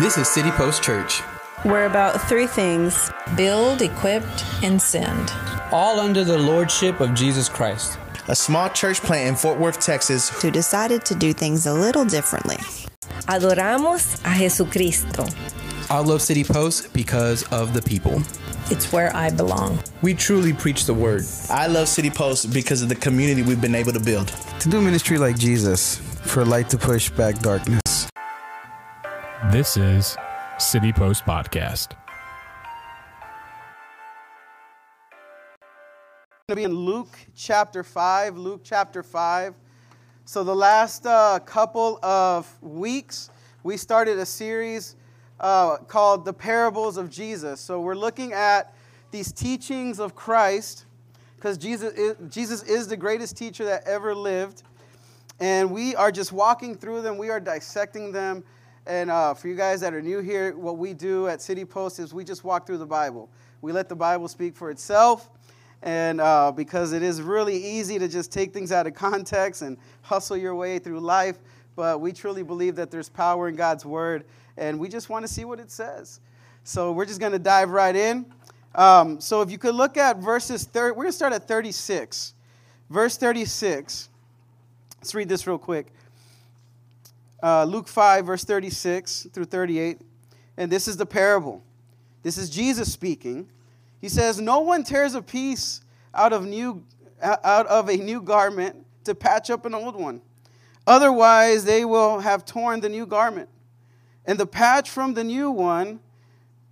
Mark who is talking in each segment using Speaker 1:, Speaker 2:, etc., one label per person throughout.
Speaker 1: This is City Post Church,
Speaker 2: We're about three things
Speaker 3: build, equipped, and send.
Speaker 1: all under the lordship of Jesus Christ.
Speaker 4: a small church plant in Fort Worth, Texas.
Speaker 5: who decided to do things a little differently.
Speaker 6: Adoramos a Jesucristo.
Speaker 1: I love City Post because of the people.
Speaker 3: It's where I belong.
Speaker 1: We truly preach the word.
Speaker 4: I love City Post because of the community we've been able to build.
Speaker 7: To do ministry like Jesus, for light to push back darkness.
Speaker 8: This is City Post Podcast.
Speaker 9: to be in Luke chapter 5. Luke chapter 5. So, the last uh, couple of weeks, we started a series uh, called The Parables of Jesus. So, we're looking at these teachings of Christ because Jesus is, Jesus is the greatest teacher that ever lived. And we are just walking through them, we are dissecting them. And uh, for you guys that are new here, what we do at City Post is we just walk through the Bible. We let the Bible speak for itself and uh, because it is really easy to just take things out of context and hustle your way through life but we truly believe that there's power in god's word and we just want to see what it says. So we're just going to dive right in. Um, so if you could look at verses 30 we're going to start at 36 verse 36 let's read this real quick uh, luke 5 verse 36 through 38 and this is the parable this is jesus speaking he says, No one tears a piece out of, new, out of a new garment to patch up an old one. Otherwise, they will have torn the new garment, and the patch from the new one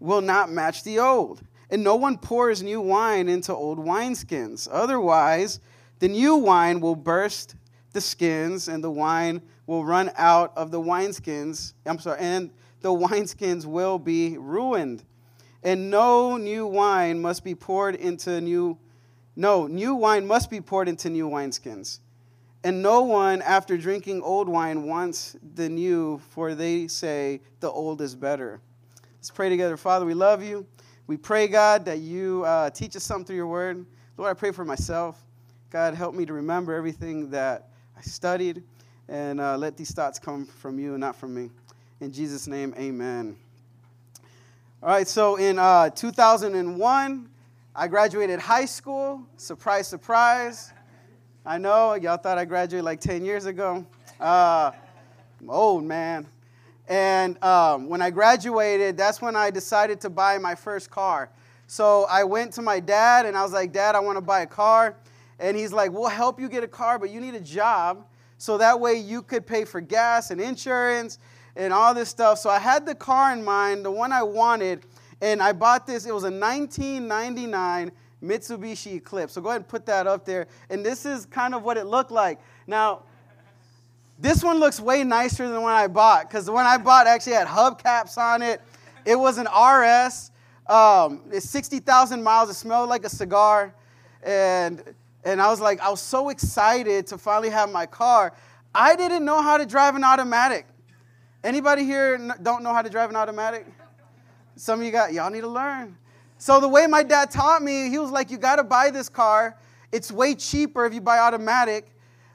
Speaker 9: will not match the old. And no one pours new wine into old wineskins. Otherwise, the new wine will burst the skins, and the wine will run out of the wineskins. I'm sorry, and the wineskins will be ruined. And no new wine must be poured into new no new wine must be poured into new wineskins. And no one after drinking old wine wants the new for they say the old is better. Let's pray together. Father we love you. We pray god that you uh, teach us something through your word. Lord i pray for myself. God help me to remember everything that i studied and uh, let these thoughts come from you and not from me in jesus name amen all right, so in uh, 2001, I graduated high school. Surprise, surprise. I know, y'all thought I graduated like 10 years ago. Uh, I'm old, man. And um, when I graduated, that's when I decided to buy my first car. So I went to my dad and I was like, Dad, I want to buy a car. And he's like, We'll help you get a car, but you need a job. So that way you could pay for gas and insurance and all this stuff. So I had the car in mind, the one I wanted, and I bought this. It was a 1999 Mitsubishi Eclipse. So go ahead and put that up there. And this is kind of what it looked like. Now, this one looks way nicer than the one I bought because the one I bought actually had hubcaps on it. It was an RS. Um, it's 60,000 miles. It smelled like a cigar. And, and I was like, I was so excited to finally have my car. I didn't know how to drive an automatic. Anybody here don't know how to drive an automatic? Some of you got, y'all need to learn. So the way my dad taught me, he was like, you got to buy this car. It's way cheaper if you buy automatic.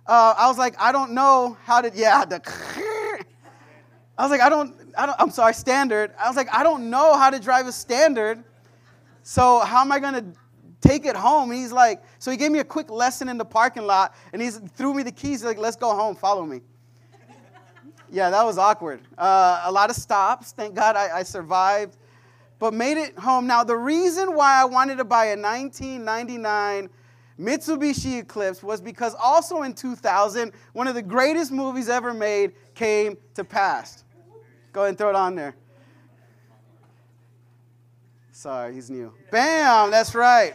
Speaker 9: Uh, I was like, I don't know how to, yeah, the, I was like, I don't, I don't, I'm sorry, standard. I was like, I don't know how to drive a standard. So how am I going to take it home? And he's like, so he gave me a quick lesson in the parking lot and he threw me the keys. He's like, let's go home, follow me. Yeah, that was awkward. Uh, a lot of stops. Thank God I, I, survived, but made it home. Now, the reason why I wanted to buy a 1999 Mitsubishi Eclipse was because also in 2000, one of the greatest movies ever made came to pass. Go ahead and throw it on there. Sorry, he's new. Bam, that's right.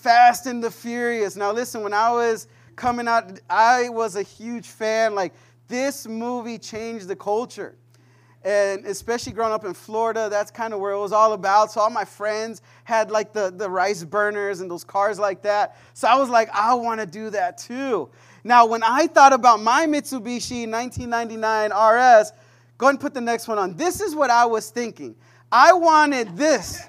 Speaker 9: Fast and the Furious. Now, listen, when I was coming out, I was a huge fan. Like, this movie changed the culture. And especially growing up in Florida, that's kind of where it was all about. So all my friends had like the, the rice burners and those cars like that. So I was like, I want to do that too. Now, when I thought about my Mitsubishi 1999 RS, go ahead and put the next one on. This is what I was thinking. I wanted this.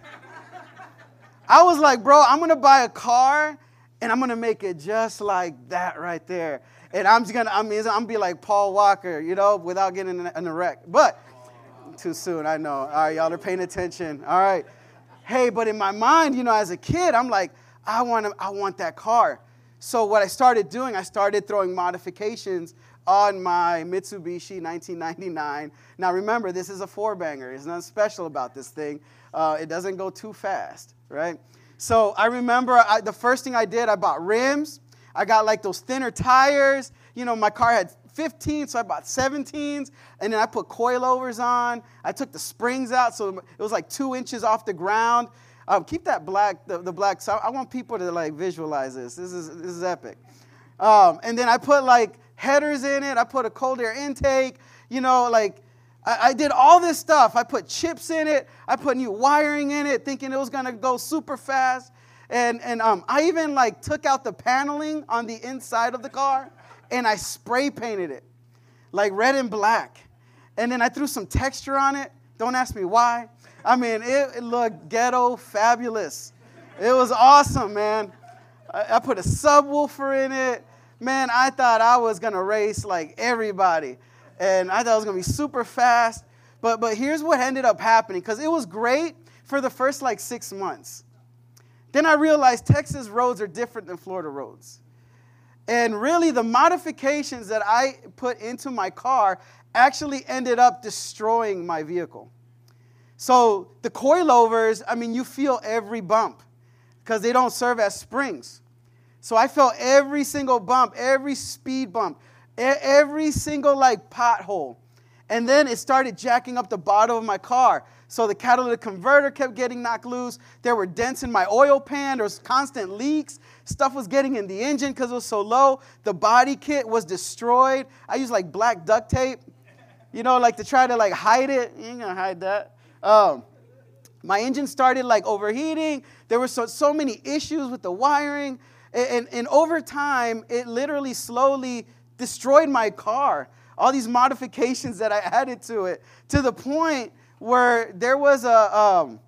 Speaker 9: I was like, bro, I'm to buy a car and I'm to make it just like that right there and I'm just gonna, I mean, I'm gonna be like Paul Walker, you know, without getting in a wreck. But too soon. I know. All right, y'all are paying attention. All right. Hey, but in my mind, you know, as a kid, I'm like, I want to, I want that car. So what I started doing, I started throwing modifications on my Mitsubishi 1999. Now remember, this is a four banger. There's nothing special about this thing. Uh, it doesn't go too fast, right? So I remember I, the first thing I did, I bought rims. I got like those thinner tires. You know, my car had 15, so I bought 17s, and then I put coilovers on. I took the springs out, so it was like two inches off the ground. Um, keep that black, the, the black. So I want people to like visualize this. This is this is epic. Um, and then I put like headers in it. I put a cold air intake. You know, like I, I did all this stuff. I put chips in it. I put new wiring in it, thinking it was gonna go super fast. And and um, I even like took out the paneling on the inside of the car, and I spray painted it, like red and black. And then I threw some texture on it. Don't ask me why. I mean, it, it looked ghetto fabulous. It was awesome, man. I, I put a subwoofer in it. Man, I thought I was gonna race like everybody. And I thought it was gonna be super fast. But but here's what ended up happening, because it was great for the first like six months. Then I realized Texas roads are different than Florida roads. And really, the modifications that I put into my car actually ended up destroying my vehicle. So the coilovers, I mean, you feel every bump because they don't serve as springs. So I felt every single bump, every speed bump, every single like pothole. And then it started jacking up the bottom of my car. So the catalytic converter kept getting knocked loose. There were dents in my oil pan. There was constant leaks. Stuff was getting in the engine because it was so low. The body kit was destroyed. I used like black duct tape, you know, like to try to like hide it. You ain't gonna hide that. Um, my engine started like overheating. There were so, so many issues with the wiring. And, and, and over time, it literally slowly destroyed my car. All these modifications that I added to it to the point where there was a, um,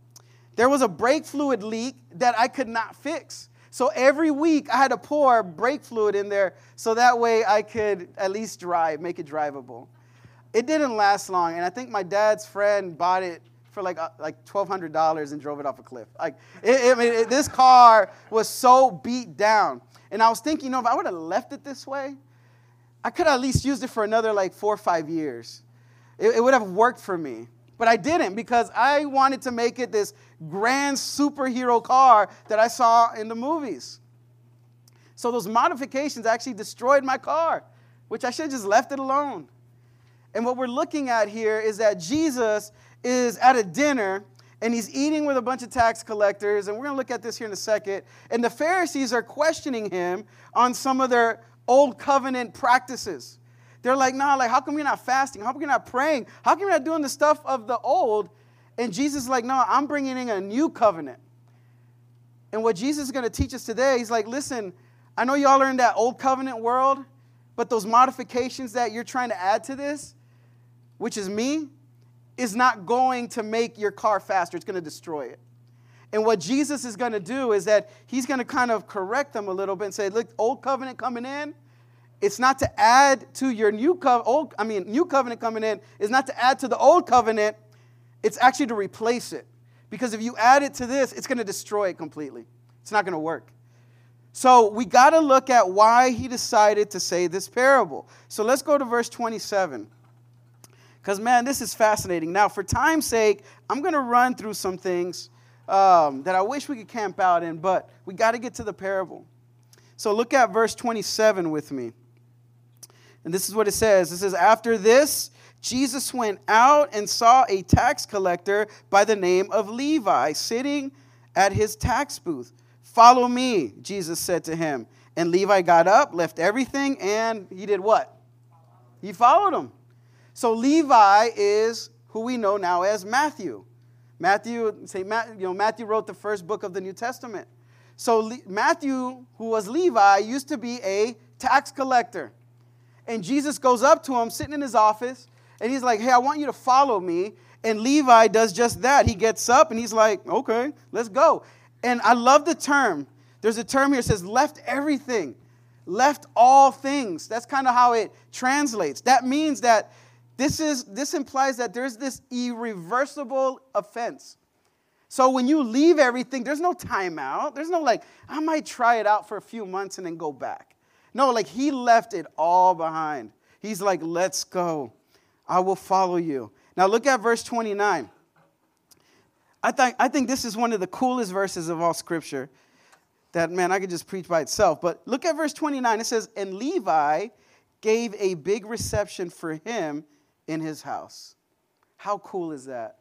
Speaker 9: there was a brake fluid leak that I could not fix. So every week I had to pour brake fluid in there so that way I could at least drive, make it drivable. It didn't last long, and I think my dad's friend bought it for like uh, like twelve hundred dollars and drove it off a cliff. Like it, I mean, it, this car was so beat down, and I was thinking, you know, if I would have left it this way, I could have at least used it for another like four or five years. It, it would have worked for me. But I didn't because I wanted to make it this grand superhero car that I saw in the movies. So those modifications actually destroyed my car, which I should have just left it alone. And what we're looking at here is that Jesus is at a dinner and he's eating with a bunch of tax collectors. And we're going to look at this here in a second. And the Pharisees are questioning him on some of their old covenant practices. They're like, nah, like, how come you're not fasting? How come you're not praying? How come you're not doing the stuff of the old? And Jesus is like, no, I'm bringing in a new covenant. And what Jesus is going to teach us today, he's like, listen, I know y'all are in that old covenant world, but those modifications that you're trying to add to this, which is me, is not going to make your car faster. It's going to destroy it. And what Jesus is going to do is that he's going to kind of correct them a little bit and say, look, old covenant coming in, it's not to add to your new covenant, I mean, new covenant coming in is not to add to the old covenant, it's actually to replace it. Because if you add it to this, it's going to destroy it completely. It's not going to work. So we got to look at why he decided to say this parable. So let's go to verse 27. Because, man, this is fascinating. Now, for time's sake, I'm going to run through some things um, that I wish we could camp out in, but we got to get to the parable. So look at verse 27 with me. And this is what it says it says, After this, Jesus went out and saw a tax collector by the name of Levi sitting at his tax booth. Follow me, Jesus said to him. And Levi got up, left everything, and he did what? He followed him. So Levi is who we know now as Matthew. Matthew, say, you know, Matthew wrote the first book of the New Testament. So Le- Matthew, who was Levi, used to be a tax collector. And Jesus goes up to him, sitting in his office, and he's like, Hey, I want you to follow me. And Levi does just that. He gets up and he's like, Okay, let's go. And I love the term. There's a term here that says, left everything, left all things. That's kind of how it translates. That means that This, is, this implies that there's this irreversible offense. So when you leave everything, there's no timeout. There's no like, I might try it out for a few months and then go back. No, like he left it all behind. He's like, let's go. I will follow you. Now look at verse 29. I think, I think this is one of the coolest verses of all scripture that, man, I could just preach by itself. But look at verse 29. It says, And Levi gave a big reception for him in his house. How cool is that?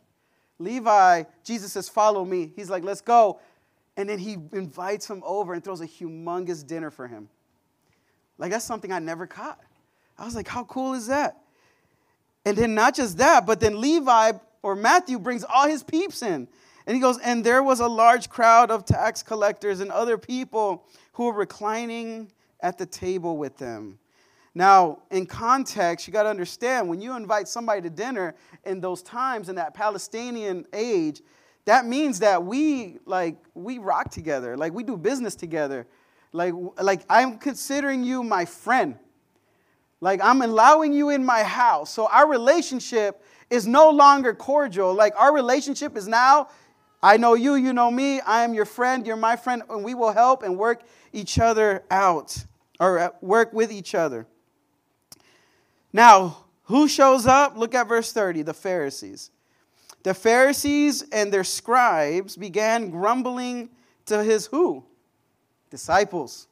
Speaker 9: Levi, Jesus says, Follow me. He's like, Let's go. And then he invites him over and throws a humongous dinner for him. Like, that's something I never caught. I was like, How cool is that? And then not just that, but then Levi or Matthew brings all his peeps in. And he goes, And there was a large crowd of tax collectors and other people who were reclining at the table with them. Now, in context, you got to understand when you invite somebody to dinner in those times in that Palestinian age, that means that we like we rock together, like we do business together. Like like I'm considering you my friend. Like I'm allowing you in my house. So our relationship is no longer cordial. Like our relationship is now I know you, you know me, I am your friend, you're my friend, and we will help and work each other out or uh, work with each other. Now, who shows up? Look at verse 30 the Pharisees. The Pharisees and their scribes began grumbling to his who? Disciples.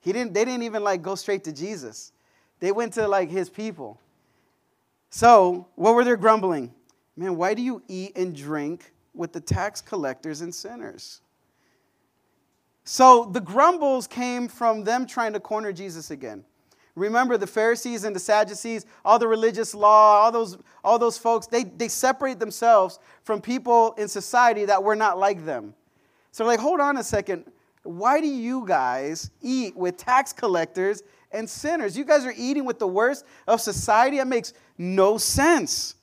Speaker 9: He didn't, they didn't even like go straight to Jesus. They went to like his people. So, what were they grumbling? Man, why do you eat and drink with the tax collectors and sinners? So, the grumbles came from them trying to corner Jesus again. Remember the Pharisees and the Sadducees, all the religious law, all those, all those folks, they, they separate themselves from people in society that were not like them. So, they're like, hold on a second. Why do you guys eat with tax collectors and sinners? You guys are eating with the worst of society. That makes no sense.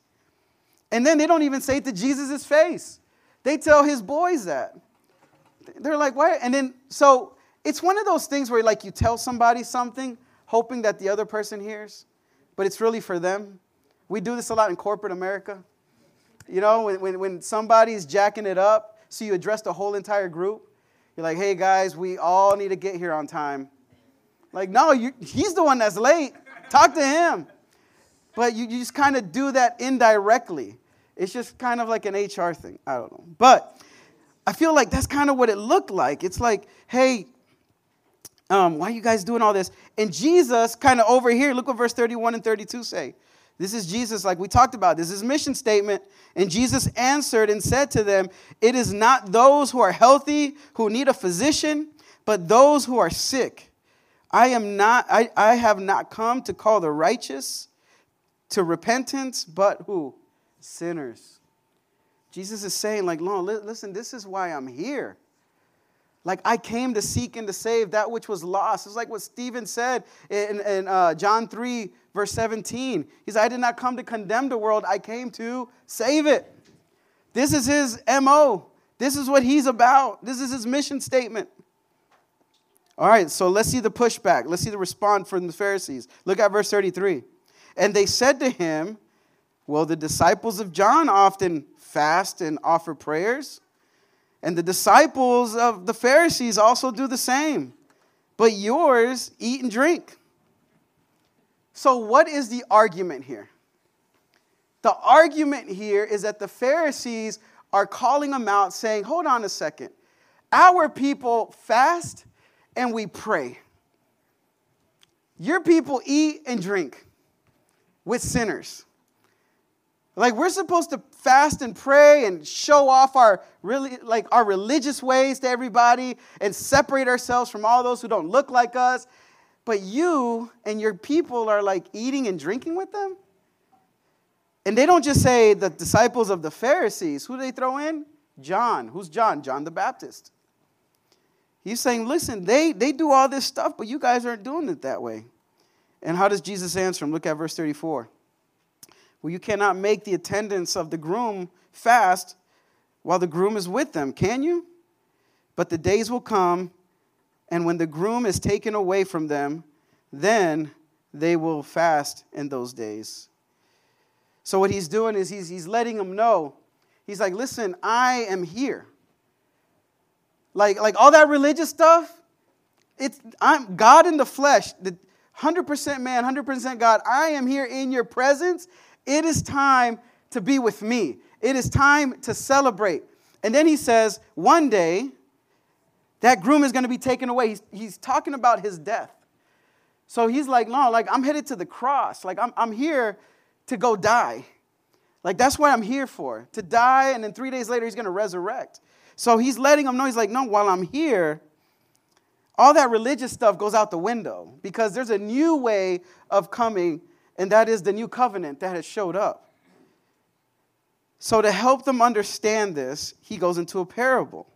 Speaker 9: And then they don't even say it to Jesus' face. They tell his boys that. They're like, why? And then, so it's one of those things where, like, you tell somebody something hoping that the other person hears, but it's really for them. We do this a lot in corporate America. You know, when, when, when somebody's jacking it up, so you address the whole entire group, you're like, hey guys, we all need to get here on time. Like, no, you, he's the one that's late. Talk to him. But you, you just kind of do that indirectly. It's just kind of like an HR thing. I don't know. But I feel like that's kind of what it looked like. It's like, hey, um, why are you guys doing all this? And Jesus, kind of over here, look what verse 31 and 32 say. This is Jesus, like we talked about. This is mission statement. And Jesus answered and said to them, It is not those who are healthy who need a physician, but those who are sick. I am not, I, I have not come to call the righteous to repentance, but who? Sinners. Jesus is saying, like, no, listen, this is why I'm here. Like, I came to seek and to save that which was lost. It's like what Stephen said in, in uh, John 3, verse 17. He said, I did not come to condemn the world, I came to save it. This is his MO. This is what he's about. This is his mission statement. All right, so let's see the pushback. Let's see the response from the Pharisees. Look at verse 33. And they said to him, Well, the disciples of John often fast and offer prayers and the disciples of the Pharisees also do the same. But yours eat and drink. So, what is the argument here? The argument here is that the Pharisees are calling them out, saying, Hold on a second. Our people fast and we pray. Your people eat and drink with sinners. Like we're supposed to fast and pray and show off our really like our religious ways to everybody and separate ourselves from all those who don't look like us. But you and your people are like eating and drinking with them? And they don't just say the disciples of the Pharisees. Who do they throw in? John. Who's John? John the Baptist. He's saying, listen, they, they do all this stuff, but you guys aren't doing it that way. And how does Jesus answer him? Look at verse 34. Well, you cannot make the attendants of the groom fast while the groom is with them, can you? But the days will come, and when the groom is taken away from them, then they will fast in those days. So what he's doing is he's, he's letting them know. He's like, listen, I am here. Like, like all that religious stuff, it's I'm God in the flesh, the 100% man, 100% God. I am here in your presence. It is time to be with me. It is time to celebrate. And then he says, one day, that groom is going to be taken away. He's, he's talking about his death. So he's like, no, like I'm headed to the cross. Like I'm, I'm here to go die. Like that's what I'm here for, to die, and then three days later he's going to resurrect. So he's letting them know, he's like, no, while I'm here, all that religious stuff goes out the window because there's a new way of coming, and that is the new covenant that has showed up. So, to help them understand this, he goes into a parable.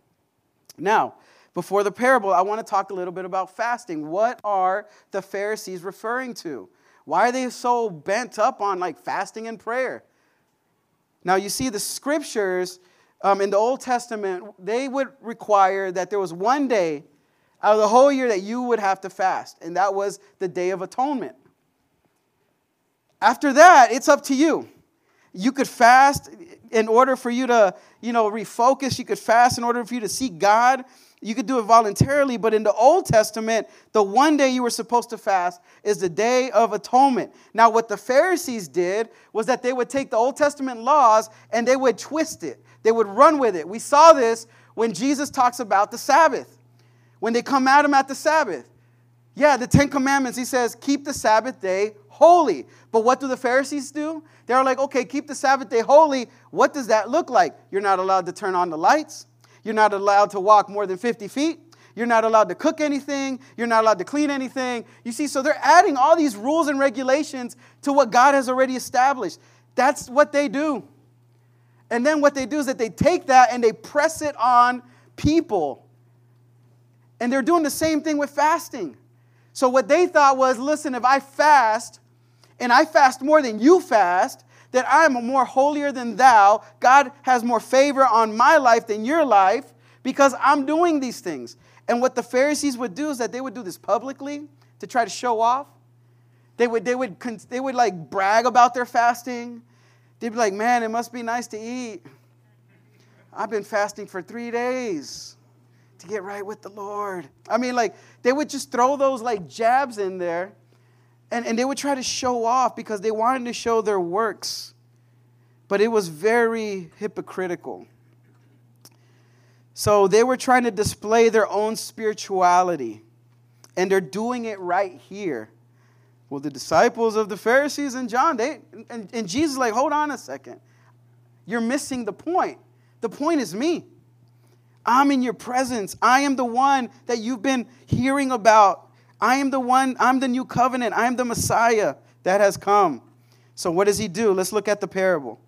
Speaker 9: Now, before the parable, I want to talk a little bit about fasting. What are the Pharisees referring to? Why are they so bent up on like fasting and prayer? Now, you see, the scriptures um, in the Old Testament, they would require that there was one day out of the whole year that you would have to fast, and that was the Day of Atonement. After that, it's up to you. You could fast in order for you to, you know, refocus. You could fast in order for you to seek God. You could do it voluntarily, but in the Old Testament, the one day you were supposed to fast is the Day of Atonement. Now, what the Pharisees did was that they would take the Old Testament laws and they would twist it, they would run with it. We saw this when Jesus talks about the Sabbath when they come at him at the Sabbath. Yeah, the Ten Commandments, he says, keep the Sabbath day holy. But what do the Pharisees do? They're like, okay, keep the Sabbath day holy. What does that look like? You're not allowed to turn on the lights. You're not allowed to walk more than 50 feet. You're not allowed to cook anything. You're not allowed to clean anything. You see, so they're adding all these rules and regulations to what God has already established. That's what they do. And then what they do is that they take that and they press it on people. And they're doing the same thing with fasting. So what they thought was listen, if I fast and I fast more than you fast, that I'm more holier than thou. God has more favor on my life than your life because I'm doing these things. And what the Pharisees would do is that they would do this publicly to try to show off. They would, they would, they would like brag about their fasting. They'd be like, man, it must be nice to eat. I've been fasting for three days to get right with the Lord. I mean, like, they would just throw those like jabs in there and, and they would try to show off because they wanted to show their works. But it was very hypocritical. So they were trying to display their own spirituality, and they're doing it right here. Well, the disciples of the Pharisees and John, they and, and Jesus, like, hold on a second. You're missing the point. The point is me. I'm in your presence. I am the one that you've been hearing about. I am the one, I'm the new covenant. I am the Messiah that has come. So, what does he do? Let's look at the parable.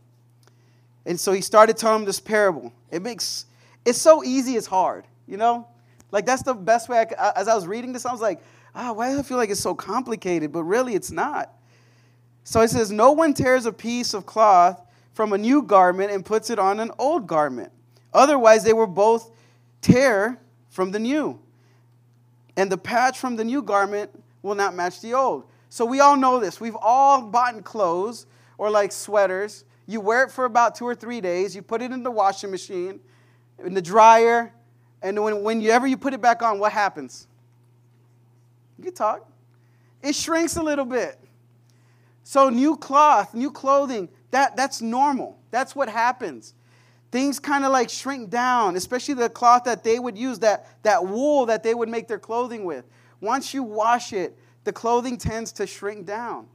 Speaker 9: And so he started telling this parable. It makes it's so easy, it's hard, you know? Like, that's the best way. I, as I was reading this, I was like, ah, oh, why do I feel like it's so complicated? But really, it's not. So it says, No one tears a piece of cloth from a new garment and puts it on an old garment. Otherwise, they will both tear from the new. And the patch from the new garment will not match the old. So we all know this. We've all bought clothes or like sweaters. You wear it for about two or three days. You put it in the washing machine, in the dryer, and when, whenever you put it back on, what happens? You talk. It shrinks a little bit. So new cloth, new clothing, that, that's normal. That's what happens things kind of like shrink down, especially the cloth that they would use, that, that wool that they would make their clothing with. Once you wash it, the clothing tends to shrink down.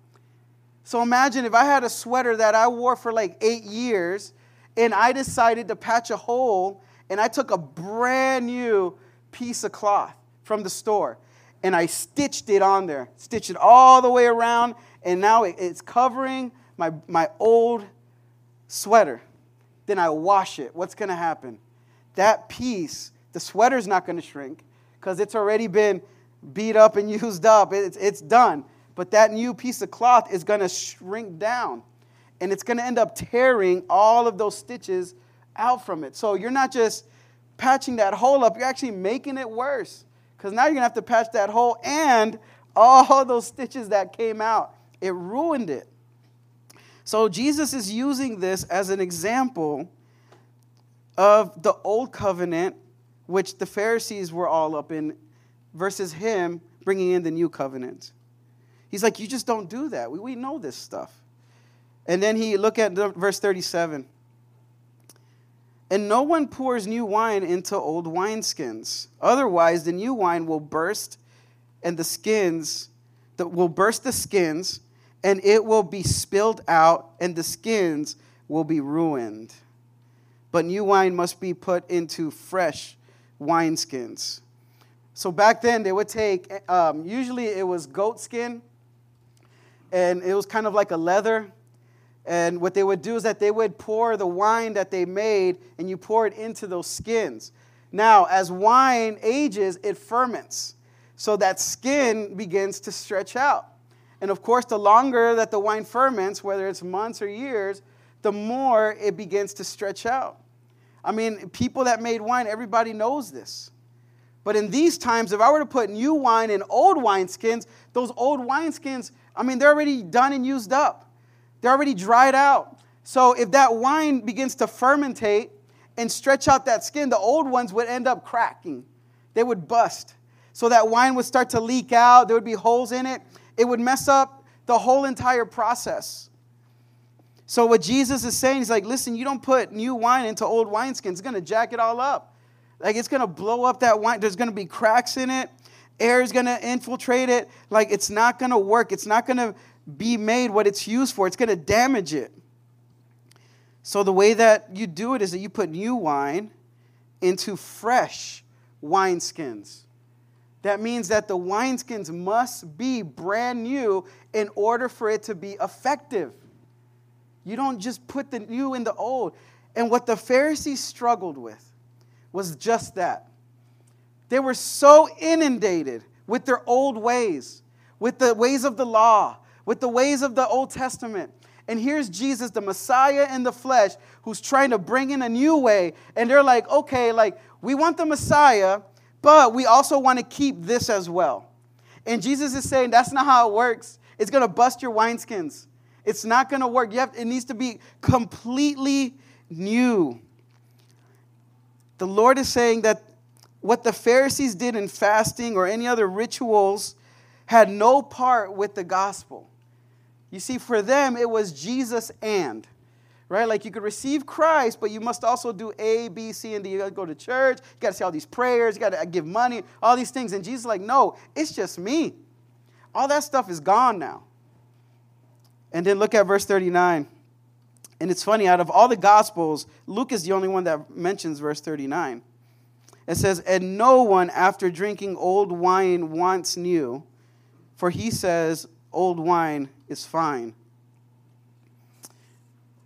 Speaker 9: So imagine if I had a sweater that I wore for like eight years and I decided to patch a hole and I took a brand new piece of cloth from the store and I stitched it on there, stitched it all the way around, and now it's covering my, my old sweater then I wash it, what's going to happen? That piece, the sweater's not going to shrink because it's already been beat up and used up. It's, it's done. But that new piece of cloth is going to shrink down and it's going to end up tearing all of those stitches out from it. So you're not just patching that hole up, you're actually making it worse because now you're going to have to patch that hole and all those stitches that came out. It ruined it. So Jesus is using this as an example of the old covenant, which the Pharisees were all up in, versus him bringing in the new covenant. He's like, You just don't do that. We, we know this stuff. And then he look at verse 37. And no one pours new wine into old wineskins. Otherwise, the new wine will burst, and the skins that will burst the skins, and it will be spilled out, and the skins will be ruined. But new wine must be put into fresh wineskins. So back then, they would take, um, usually it was goat skin, and it was kind of like a leather. And what they would do is that they would pour the wine that they made, and you pour it into those skins. Now, as wine ages, it ferments. So that skin begins to stretch out. And of course, the longer that the wine ferments, whether it's months or years, the more it begins to stretch out. I mean, people that made wine, everybody knows this. But in these times, if I were to put new wine in old wineskins, those old wineskins, I mean, they're already done and used up. They're already dried out. So if that wine begins to fermentate and stretch out that skin, the old ones would end up cracking. They would bust. So that wine would start to leak out. There would be holes in it. It would mess up the whole entire process. So what Jesus is saying is like, listen, you don't put new wine into old wineskins. It's going to jack it all up. Like it's going to blow up that wine. There's going to be cracks in it. Air is going to infiltrate it. Like it's not going to work. It's not going to be made what it's used for. It's going to damage it. So the way that you do it is that you put new wine into fresh wineskins. That means that the wineskins must be brand new in order for it to be effective. You don't just put the new in the old. And what the Pharisees struggled with was just that. They were so inundated with their old ways, with the ways of the law, with the ways of the Old Testament. And here's Jesus, the Messiah in the flesh, who's trying to bring in a new way. And they're like, okay, like, we want the Messiah, but we also want to keep this as well. And Jesus is saying that's not how it works. It's going to bust your wineskins. It's not going to work. You have, it needs to be completely new. The Lord is saying that what the Pharisees did in fasting or any other rituals had no part with the gospel. You see, for them, it was Jesus and right? Like you could receive Christ, but you must also do A, B, C, and D. You got to go to church. You got to say all these prayers. You got to uh, give money, all these things. And Jesus is like, no, it's just me. All that stuff is gone now. And then look at verse 39. And it's funny, out of all the Gospels, Luke is the only one that mentions verse 39. It says, And no one after drinking old wine wants new, for he says, Old wine is fine.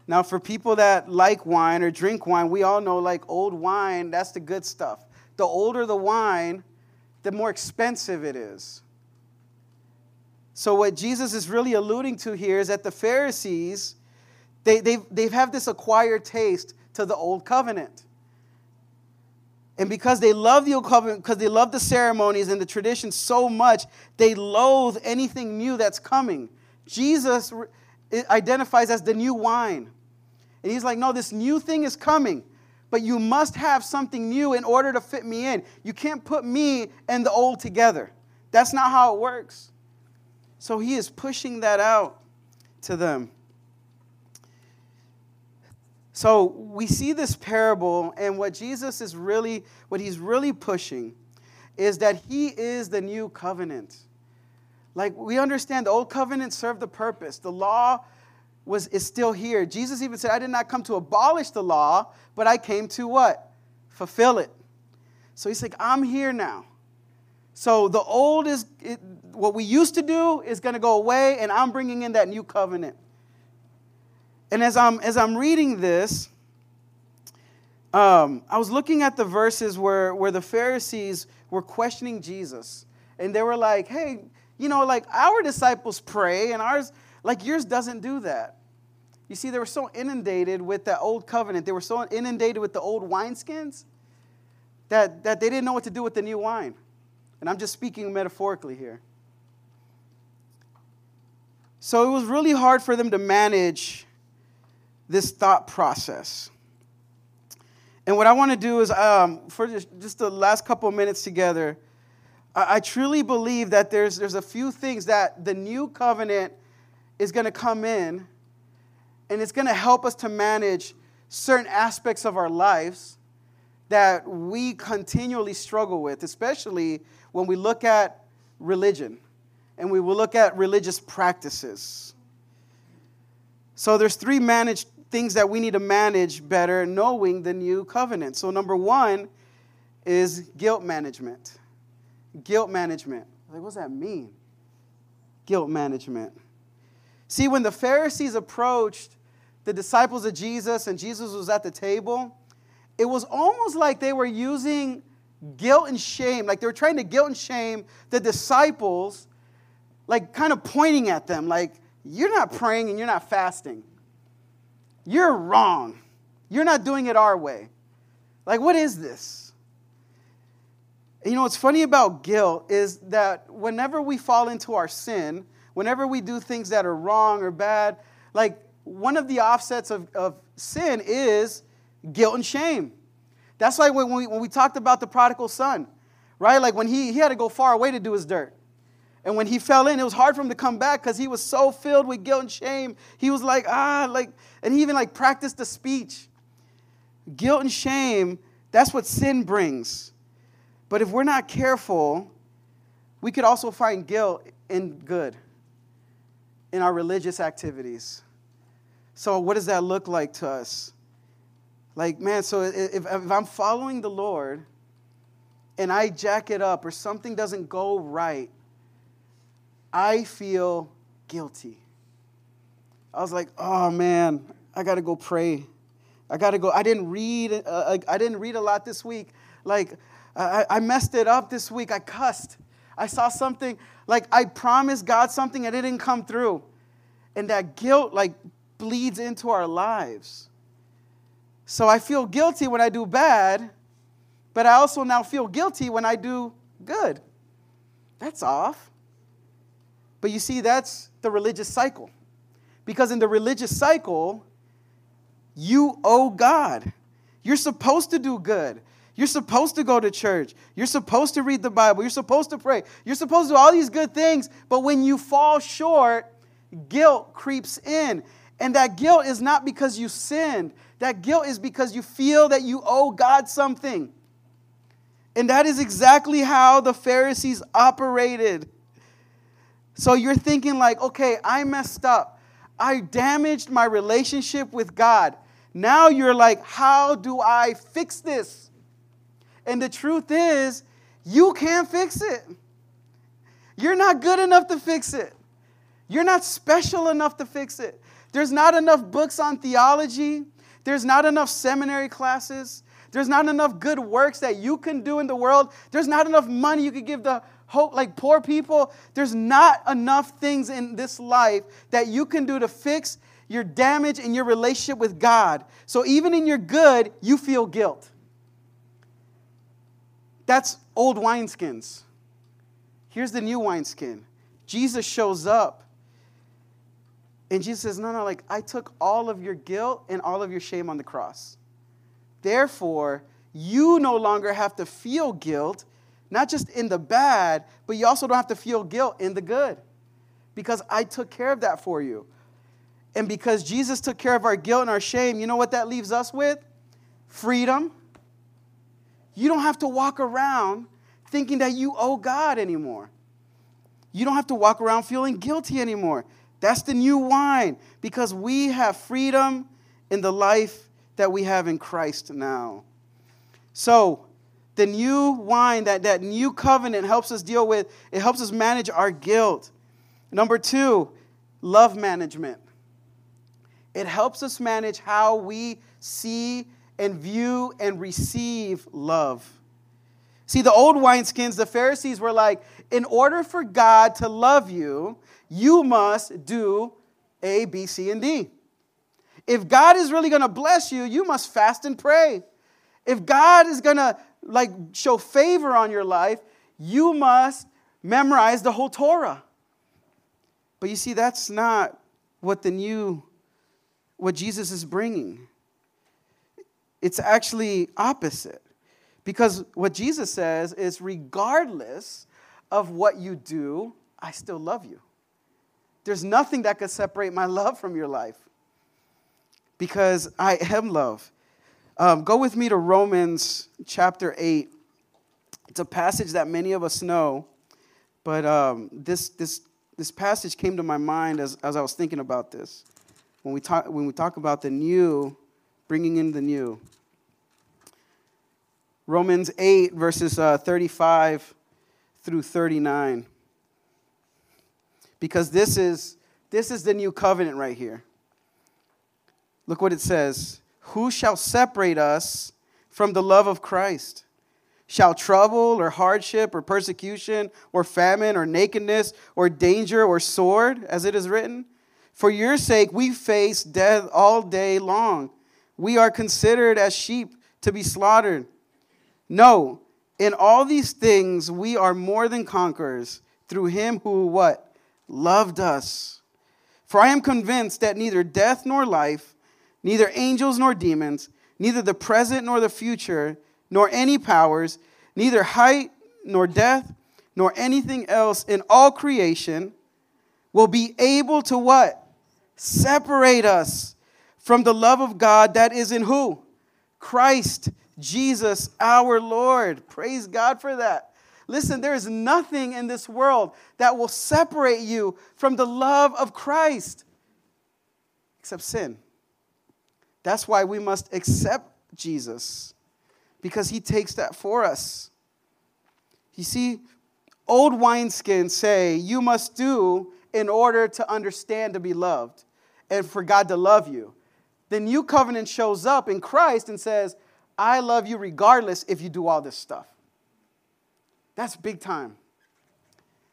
Speaker 9: Now, for people that like wine or drink wine, we all know like old wine, that's the good stuff. The older the wine, the more expensive it is. So, what Jesus is really alluding to here is that the Pharisees, they, they've, they've have this acquired taste to the old covenant. And because they love the old covenant, because they love the ceremonies and the traditions so much, they loathe anything new that's coming. Jesus identifies as the new wine. And he's like, no, this new thing is coming, but you must have something new in order to fit me in. You can't put me and the old together. That's not how it works. So he is pushing that out to them. So we see this parable, and what Jesus is really, what he's really pushing is that he is the new covenant. Like we understand the old covenant served the purpose. The law was is still here. Jesus even said, I did not come to abolish the law, but I came to what? Fulfill it. So he's like, I'm here now. So the old is it, what we used to do is going to go away, and I'm bringing in that new covenant. And as I'm as I'm reading this, um, I was looking at the verses where where the Pharisees were questioning Jesus, and they were like, "Hey, you know, like our disciples pray, and ours, like yours, doesn't do that." You see, they were so inundated with that old covenant. They were so inundated with the old wineskins that, that they didn't know what to do with the new wine. And I'm just speaking metaphorically here. So it was really hard for them to manage this thought process. And what I want to do is, um, for just, just the last couple of minutes together, I, I truly believe that there's, there's a few things that the new covenant is going to come in and it's going to help us to manage certain aspects of our lives that we continually struggle with, especially when we look at religion and we will look at religious practices. So there's three managed things that we need to manage better knowing the new covenant. So number 1 is guilt management. Guilt management. Like what does that mean? Guilt management. See, when the Pharisees approached the disciples of Jesus and Jesus was at the table, it was almost like they were using guilt and shame, like they were trying to guilt and shame the disciples, like kind of pointing at them, like, you're not praying and you're not fasting. You're wrong. You're not doing it our way. Like, what is this? And you know, what's funny about guilt is that whenever we fall into our sin, whenever we do things that are wrong or bad, like one of the offsets of, of sin is guilt and shame. That's like when we, when we talked about the prodigal son, right? Like when he, he had to go far away to do his dirt. And when he fell in, it was hard for him to come back because he was so filled with guilt and shame. He was like, ah, like, and he even like practiced the speech. Guilt and shame, that's what sin brings. But if we're not careful, we could also find guilt in good, in our religious activities. So, what does that look like to us? Like, man, so if, if I'm following the Lord and I jack it up or something doesn't go right, I feel guilty. I was like, oh man, I got to go pray. I got to go. I didn't read. Uh, I didn't read a lot this week. Like, I, I messed it up this week. I cussed. I saw something. Like, I promised God something and it didn't come through. And that guilt, like, bleeds into our lives. So I feel guilty when I do bad, but I also now feel guilty when I do good. That's off. But you see, that's the religious cycle. Because in the religious cycle, you owe God. You're supposed to do good. You're supposed to go to church. You're supposed to read the Bible. You're supposed to pray. You're supposed to do all these good things. But when you fall short, guilt creeps in. And that guilt is not because you sinned, that guilt is because you feel that you owe God something. And that is exactly how the Pharisees operated. So you're thinking, like, okay, I messed up. I damaged my relationship with God. Now you're like, how do I fix this? And the truth is, you can't fix it. You're not good enough to fix it. You're not special enough to fix it. There's not enough books on theology. There's not enough seminary classes. There's not enough good works that you can do in the world. There's not enough money you could give the hope like poor people. There's not enough things in this life that you can do to fix your damage in your relationship with God. So even in your good, you feel guilt. That's old wineskins. Here's the new wineskin. Jesus shows up and Jesus says, No, no, like I took all of your guilt and all of your shame on the cross. Therefore, you no longer have to feel guilt, not just in the bad, but you also don't have to feel guilt in the good because I took care of that for you. And because Jesus took care of our guilt and our shame, you know what that leaves us with? Freedom. You don't have to walk around thinking that you owe God anymore. You don't have to walk around feeling guilty anymore. That's the new wine because we have freedom in the life that we have in Christ now. So, the new wine, that, that new covenant helps us deal with, it helps us manage our guilt. Number two, love management. It helps us manage how we see and view and receive love. See, the old wineskins, the Pharisees were like, in order for God to love you, you must do A, B, C, and D. If God is really going to bless you, you must fast and pray. If God is going to like show favor on your life, you must memorize the whole Torah. But you see, that's not what the new what Jesus is bringing. It's actually opposite. Because what Jesus says is, regardless of what you do, I still love you. There's nothing that could separate my love from your life because I am love. Um, go with me to Romans chapter 8. It's a passage that many of us know, but um, this, this, this passage came to my mind as, as I was thinking about this. When we, talk, when we talk about the new, bringing in the new. Romans 8, verses uh, 35 through 39. Because this is, this is the new covenant right here. Look what it says Who shall separate us from the love of Christ? Shall trouble or hardship or persecution or famine or nakedness or danger or sword, as it is written? For your sake we face death all day long. We are considered as sheep to be slaughtered. No, in all these things we are more than conquerors through him who what? Loved us. For I am convinced that neither death nor life, neither angels nor demons, neither the present nor the future, nor any powers, neither height nor depth, nor anything else in all creation will be able to what? Separate us from the love of God that is in who? Christ Jesus our Lord. Praise God for that. Listen, there is nothing in this world that will separate you from the love of Christ except sin. That's why we must accept Jesus because he takes that for us. You see, old wineskins say you must do in order to understand to be loved and for God to love you. The new covenant shows up in Christ and says, I love you regardless if you do all this stuff. That's big time.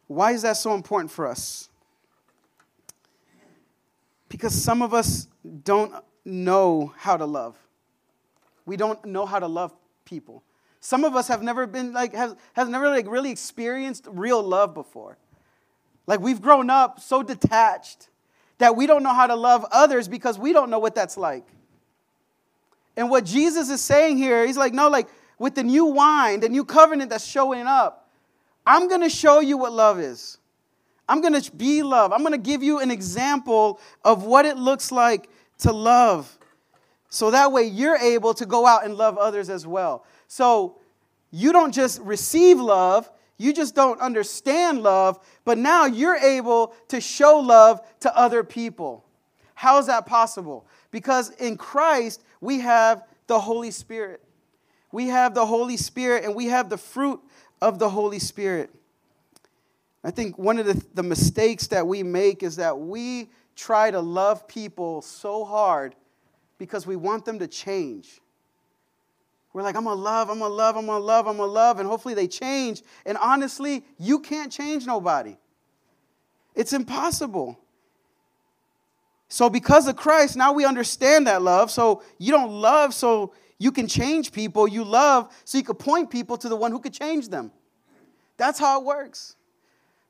Speaker 9: Why is that so important for us? Because some of us don't know how to love. We don't know how to love people. Some of us have never been like have, have never like really experienced real love before. Like we've grown up so detached that we don't know how to love others because we don't know what that's like. And what Jesus is saying here, he's like, no, like with the new wine, the new covenant that's showing up, I'm going to show you what love is. I'm going to be love. I'm going to give you an example of what it looks like to love. So that way you're able to go out and love others as well. So you don't just receive love, you just don't understand love, but now you're able to show love to other people. How is that possible? Because in Christ, we have the Holy Spirit. We have the Holy Spirit and we have the fruit of the Holy Spirit. I think one of the, the mistakes that we make is that we try to love people so hard because we want them to change. We're like, I'm gonna love, I'm gonna love, I'm gonna love, I'm gonna love, and hopefully they change. And honestly, you can't change nobody. It's impossible. So, because of Christ, now we understand that love. So, you don't love so you can change people. You love so you can point people to the one who could change them. That's how it works.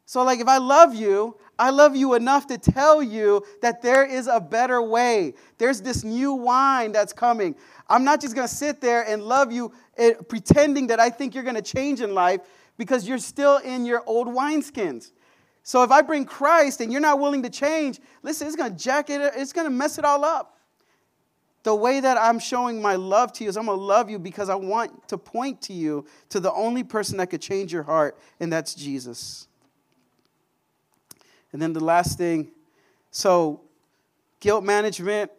Speaker 9: So, like, if I love you, I love you enough to tell you that there is a better way. There's this new wine that's coming. I'm not just going to sit there and love you eh, pretending that I think you're going to change in life because you're still in your old wineskins. So if I bring Christ and you're not willing to change, listen, it's going to jack it, it's going to mess it all up. The way that I'm showing my love to you is I'm going to love you because I want to point to you to the only person that could change your heart, and that's Jesus. And then the last thing so, guilt management,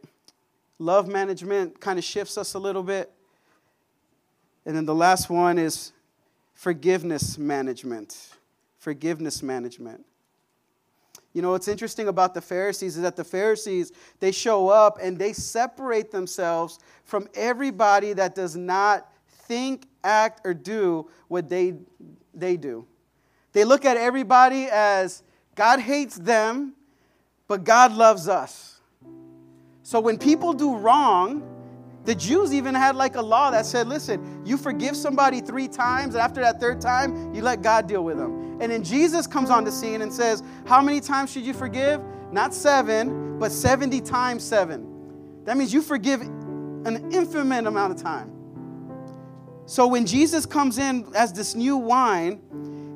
Speaker 9: love management kind of shifts us a little bit. And then the last one is forgiveness management. Forgiveness management. You know, what's interesting about the Pharisees is that the Pharisees, they show up and they separate themselves from everybody that does not think, act, or do what they, they do. They look at everybody as God hates them, but God loves us. So when people do wrong, the Jews even had like a law that said, listen, you forgive somebody three times, and after that third time, you let God deal with them. And then Jesus comes on the scene and says, How many times should you forgive? Not seven, but 70 times seven. That means you forgive an infinite amount of time. So when Jesus comes in as this new wine,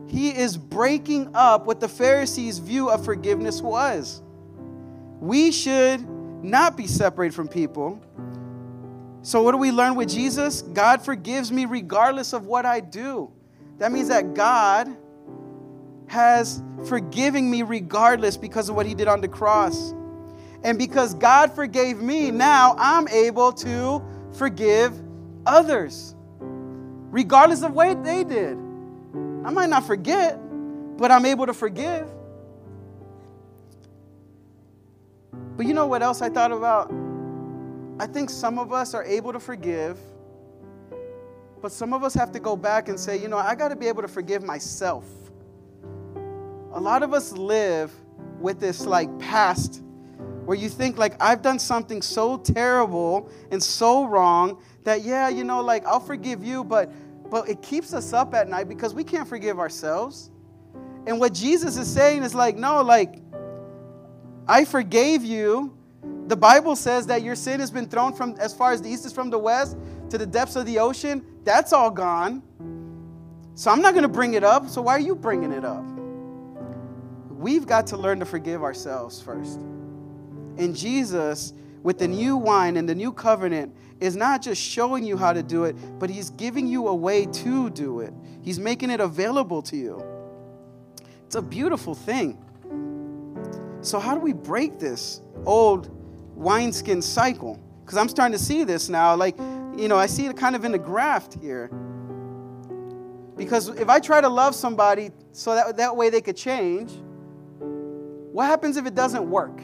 Speaker 9: he is breaking up what the Pharisees' view of forgiveness was. We should not be separated from people. So, what do we learn with Jesus? God forgives me regardless of what I do. That means that God has forgiving me regardless because of what he did on the cross. And because God forgave me, now I'm able to forgive others, regardless of what they did. I might not forget, but I'm able to forgive. But you know what else I thought about? I think some of us are able to forgive, but some of us have to go back and say, you know, I got to be able to forgive myself. A lot of us live with this like past where you think like I've done something so terrible and so wrong that yeah, you know, like I'll forgive you, but but it keeps us up at night because we can't forgive ourselves. And what Jesus is saying is like, no, like I forgave you. The Bible says that your sin has been thrown from as far as the east is from the west to the depths of the ocean. That's all gone. So I'm not going to bring it up. So why are you bringing it up? We've got to learn to forgive ourselves first. And Jesus, with the new wine and the new covenant, is not just showing you how to do it, but He's giving you a way to do it. He's making it available to you. It's a beautiful thing. So, how do we break this old wineskin cycle? Because I'm starting to see this now. Like, you know, I see it kind of in the graft here. Because if I try to love somebody so that, that way they could change, what happens if it doesn't work?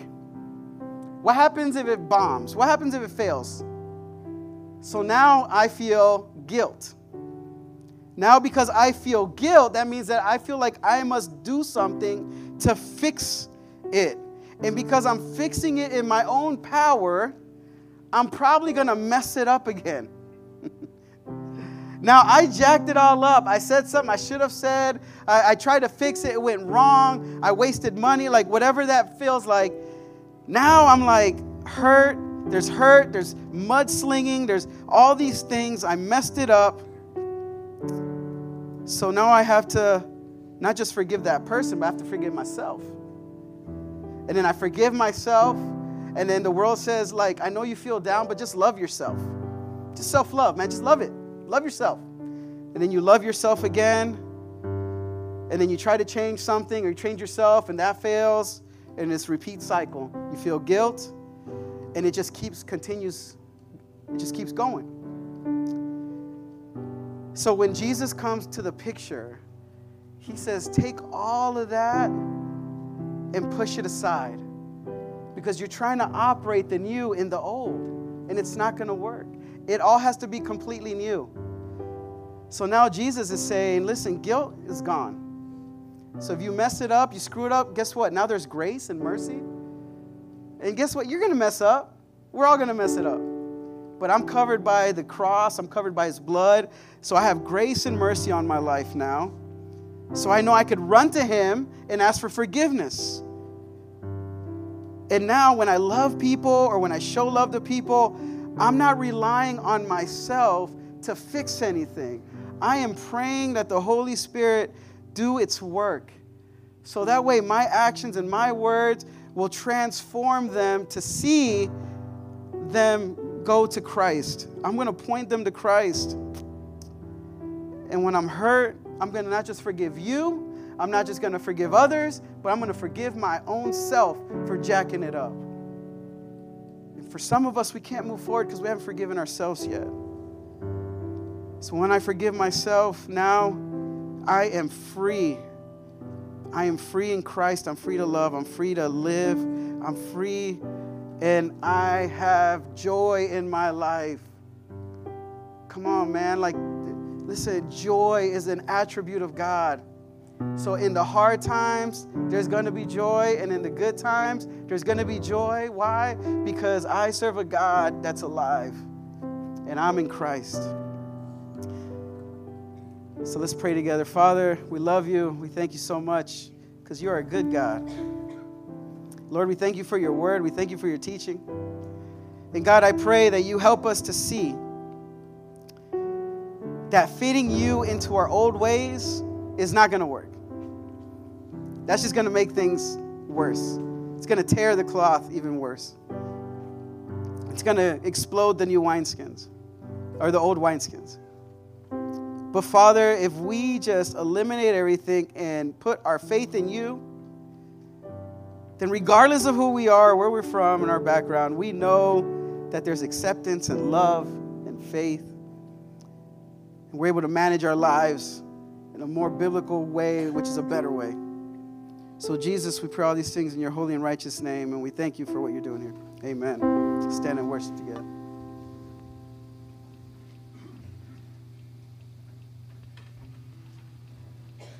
Speaker 9: What happens if it bombs? What happens if it fails? So now I feel guilt. Now, because I feel guilt, that means that I feel like I must do something to fix it. And because I'm fixing it in my own power, I'm probably going to mess it up again. now, I jacked it all up. I said something I should have said. I, I, tried to fix it. It went wrong. I wasted money, like whatever that feels like. Now I'm like hurt. There's hurt. There's mudslinging. There's all these things. I messed it up. So now I have to not just forgive that person, but I have to forgive myself and then I forgive myself, and then the world says, like, I know you feel down, but just love yourself. Just self love, man. Just love it. Love yourself. And then you love yourself again, and then you try to change something or you change yourself, and that fails, and this repeat cycle. You feel guilt, and it just keeps, continues, it just keeps going. So when Jesus comes to the picture, he says, Take all of that and push it aside because you're trying to operate the new in the old and it's not going to work. It all has to be completely new. So now Jesus is saying, listen, guilt is gone. So if you mess it up, you screw it up, guess what? Now there's grace and mercy. And guess what? You're going to mess up. We're all going to mess it up. But I'm covered by the cross, I'm covered by his blood. So I have grace and mercy on my life now. So I know I could run to him and ask for forgiveness. And now, when I love people or when I show love to people, I'm not relying on myself to fix anything. I am praying that the Holy Spirit do its work. So that way, my actions and my words will transform them to see them go to Christ. I'm going to point them to Christ. And when I'm hurt, I'm going to not just forgive you, I'm not just going to forgive others, but I'm going to forgive my own self for jacking it up. For some of us, we can't move forward because we haven't forgiven ourselves yet. So when I forgive myself, now I am free. I am free in Christ. I'm free to love. I'm free to live. I'm free and I have joy in my life. Come on, man. Like, listen, joy is an attribute of God. So, in the hard times, there's going to be joy, and in the good times, there's going to be joy. Why? Because I serve a God that's alive, and I'm in Christ. So, let's pray together. Father, we love you. We thank you so much because you are a good God. Lord, we thank you for your word. We thank you for your teaching. And God, I pray that you help us to see that fitting you into our old ways is not going to work. That's just going to make things worse. It's going to tear the cloth even worse. It's going to explode the new wineskins or the old wineskins. But Father, if we just eliminate everything and put our faith in you, then regardless of who we are, where we're from, and our background, we know that there's acceptance and love and faith. And we're able to manage our lives in a more biblical way, which is a better way. So, Jesus, we pray all these things in your holy and righteous name, and we thank you for what you're doing here. Amen. Stand and worship together.